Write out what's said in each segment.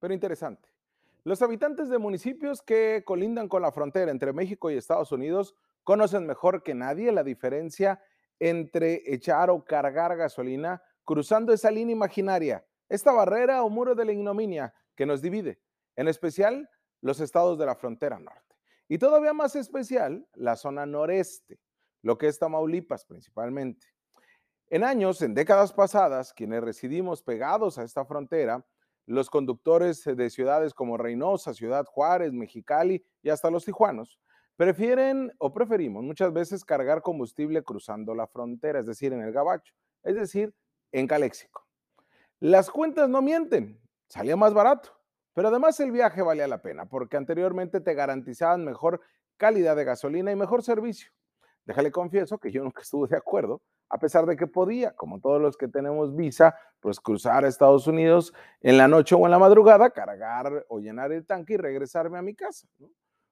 pero interesante. Los habitantes de municipios que colindan con la frontera entre México y Estados Unidos conocen mejor que nadie la diferencia entre echar o cargar gasolina cruzando esa línea imaginaria, esta barrera o muro de la ignominia que nos divide, en especial los estados de la frontera norte. Y todavía más especial, la zona noreste, lo que es Tamaulipas principalmente. En años, en décadas pasadas, quienes residimos pegados a esta frontera, los conductores de ciudades como Reynosa, Ciudad Juárez, Mexicali y hasta los tijuanos, prefieren o preferimos muchas veces cargar combustible cruzando la frontera, es decir, en el Gabacho, es decir, en Caléxico. Las cuentas no mienten, salía más barato, pero además el viaje valía la pena porque anteriormente te garantizaban mejor calidad de gasolina y mejor servicio. Déjale confieso que yo nunca estuve de acuerdo, a pesar de que podía, como todos los que tenemos visa, pues cruzar a Estados Unidos en la noche o en la madrugada, cargar o llenar el tanque y regresarme a mi casa.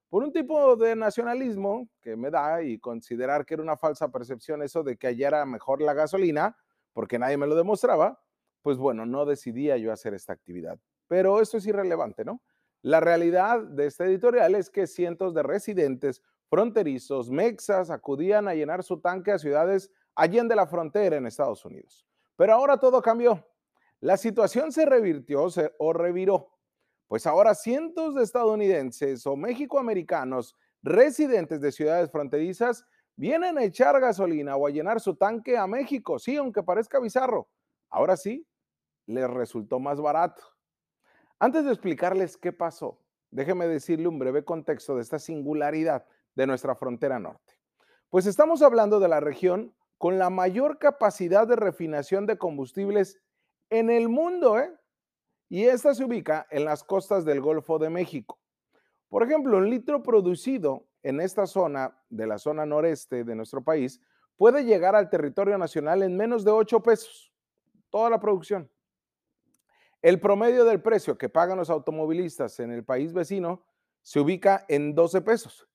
Por un tipo de nacionalismo que me da y considerar que era una falsa percepción eso de que allá era mejor la gasolina, porque nadie me lo demostraba, pues bueno, no decidía yo hacer esta actividad. Pero esto es irrelevante, ¿no? La realidad de este editorial es que cientos de residentes fronterizos mexas acudían a llenar su tanque a ciudades allende la frontera en Estados Unidos. Pero ahora todo cambió. La situación se revirtió o reviró, pues ahora cientos de estadounidenses o mexicoamericanos residentes de ciudades fronterizas vienen a echar gasolina o a llenar su tanque a México. Sí, aunque parezca bizarro. Ahora sí, les resultó más barato. Antes de explicarles qué pasó, déjeme decirle un breve contexto de esta singularidad de nuestra frontera norte. Pues estamos hablando de la región con la mayor capacidad de refinación de combustibles en el mundo, ¿eh? Y esta se ubica en las costas del Golfo de México. Por ejemplo, un litro producido en esta zona, de la zona noreste de nuestro país, puede llegar al territorio nacional en menos de 8 pesos, toda la producción. El promedio del precio que pagan los automovilistas en el país vecino se ubica en 12 pesos.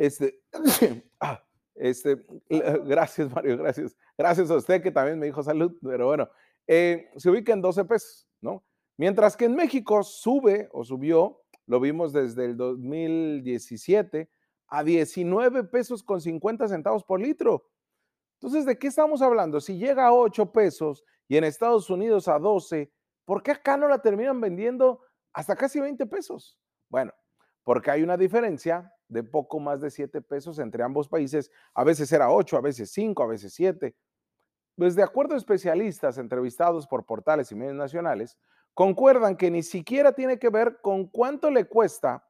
Este, ah, este, gracias, Mario, gracias. Gracias a usted que también me dijo salud, pero bueno, eh, se ubica en 12 pesos, ¿no? Mientras que en México sube o subió, lo vimos desde el 2017, a 19 pesos con 50 centavos por litro. Entonces, ¿de qué estamos hablando? Si llega a 8 pesos y en Estados Unidos a 12, ¿por qué acá no la terminan vendiendo hasta casi 20 pesos? Bueno, porque hay una diferencia de poco más de 7 pesos entre ambos países. A veces era 8, a veces 5, a veces 7. Pues de acuerdo a especialistas entrevistados por portales y medios nacionales, concuerdan que ni siquiera tiene que ver con cuánto le cuesta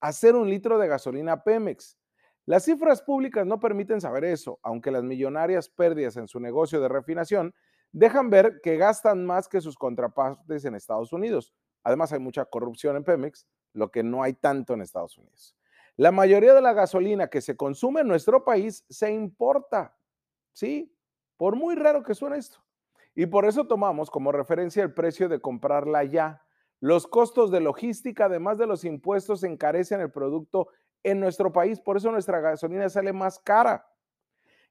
hacer un litro de gasolina Pemex. Las cifras públicas no permiten saber eso, aunque las millonarias pérdidas en su negocio de refinación dejan ver que gastan más que sus contrapartes en Estados Unidos. Además, hay mucha corrupción en Pemex lo que no hay tanto en Estados Unidos. La mayoría de la gasolina que se consume en nuestro país se importa, ¿sí? Por muy raro que suene esto. Y por eso tomamos como referencia el precio de comprarla ya. Los costos de logística, además de los impuestos, encarecen el producto en nuestro país. Por eso nuestra gasolina sale más cara.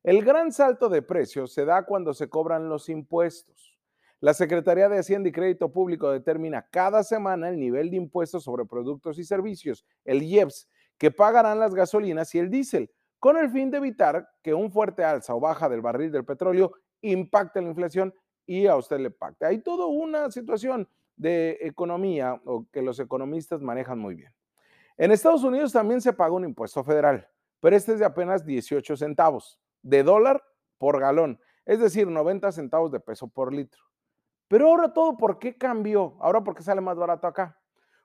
El gran salto de precios se da cuando se cobran los impuestos. La Secretaría de Hacienda y Crédito Público determina cada semana el nivel de impuestos sobre productos y servicios, el IEPS, que pagarán las gasolinas y el diésel, con el fin de evitar que un fuerte alza o baja del barril del petróleo impacte la inflación y a usted le pacte. Hay toda una situación de economía que los economistas manejan muy bien. En Estados Unidos también se paga un impuesto federal, pero este es de apenas 18 centavos de dólar por galón, es decir, 90 centavos de peso por litro. Pero ahora todo, ¿por qué cambió? Ahora, ¿por qué sale más barato acá?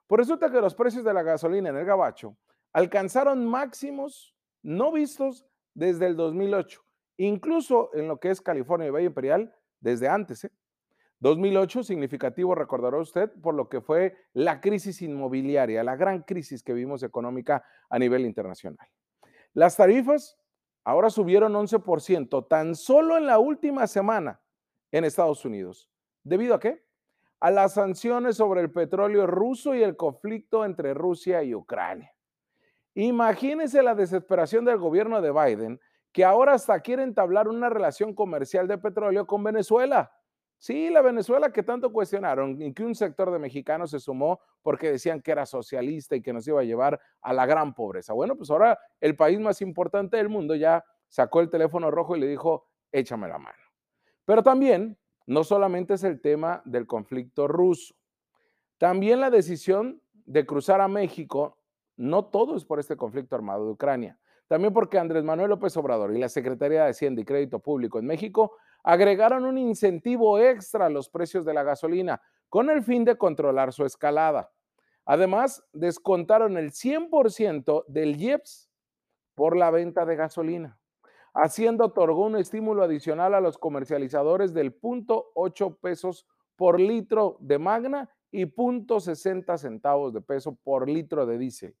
Por resulta que los precios de la gasolina en el Gabacho alcanzaron máximos no vistos desde el 2008, incluso en lo que es California y Valle Imperial desde antes. 2008 ¿eh? significativo, recordará usted, por lo que fue la crisis inmobiliaria, la gran crisis que vimos económica a nivel internacional. Las tarifas ahora subieron 11% tan solo en la última semana en Estados Unidos. ¿Debido a qué? A las sanciones sobre el petróleo ruso y el conflicto entre Rusia y Ucrania. Imagínense la desesperación del gobierno de Biden, que ahora hasta quiere entablar una relación comercial de petróleo con Venezuela. Sí, la Venezuela que tanto cuestionaron y que un sector de mexicanos se sumó porque decían que era socialista y que nos iba a llevar a la gran pobreza. Bueno, pues ahora el país más importante del mundo ya sacó el teléfono rojo y le dijo, échame la mano. Pero también, no solamente es el tema del conflicto ruso, también la decisión de cruzar a México, no todo es por este conflicto armado de Ucrania, también porque Andrés Manuel López Obrador y la Secretaría de Hacienda y Crédito Público en México agregaron un incentivo extra a los precios de la gasolina con el fin de controlar su escalada. Además, descontaron el 100% del IEPS por la venta de gasolina. Haciendo otorgó un estímulo adicional a los comercializadores del punto 8 pesos por litro de Magna y punto 60 centavos de peso por litro de diésel.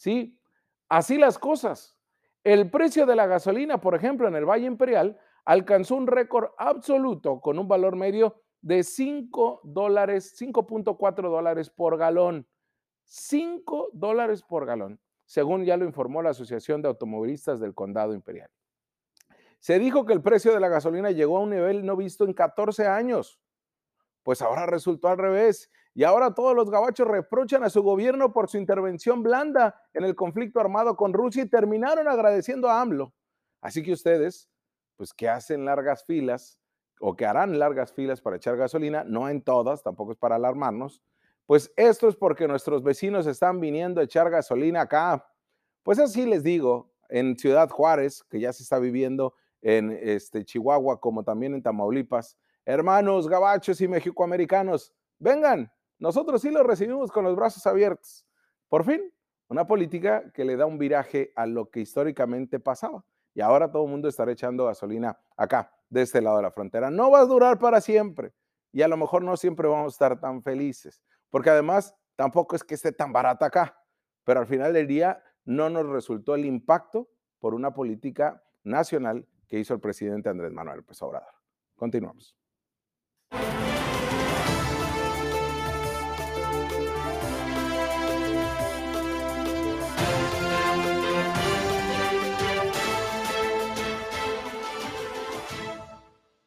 Sí, así las cosas. El precio de la gasolina, por ejemplo, en el Valle Imperial, alcanzó un récord absoluto con un valor medio de 5 dólares, 5.4 dólares por galón. 5 dólares por galón, según ya lo informó la Asociación de Automovilistas del Condado Imperial. Se dijo que el precio de la gasolina llegó a un nivel no visto en 14 años. Pues ahora resultó al revés. Y ahora todos los gabachos reprochan a su gobierno por su intervención blanda en el conflicto armado con Rusia y terminaron agradeciendo a AMLO. Así que ustedes pues que hacen largas filas o que harán largas filas para echar gasolina, no en todas, tampoco es para alarmarnos, pues esto es porque nuestros vecinos están viniendo a echar gasolina acá. Pues así les digo, en Ciudad Juárez, que ya se está viviendo en este, Chihuahua, como también en Tamaulipas, hermanos gabachos y mexicoamericanos, vengan, nosotros sí los recibimos con los brazos abiertos. Por fin, una política que le da un viraje a lo que históricamente pasaba y ahora todo el mundo estará echando gasolina acá, de este lado de la frontera. No va a durar para siempre y a lo mejor no siempre vamos a estar tan felices, porque además tampoco es que esté tan barata acá, pero al final del día no nos resultó el impacto por una política nacional que hizo el presidente Andrés Manuel López Obrador. Continuamos.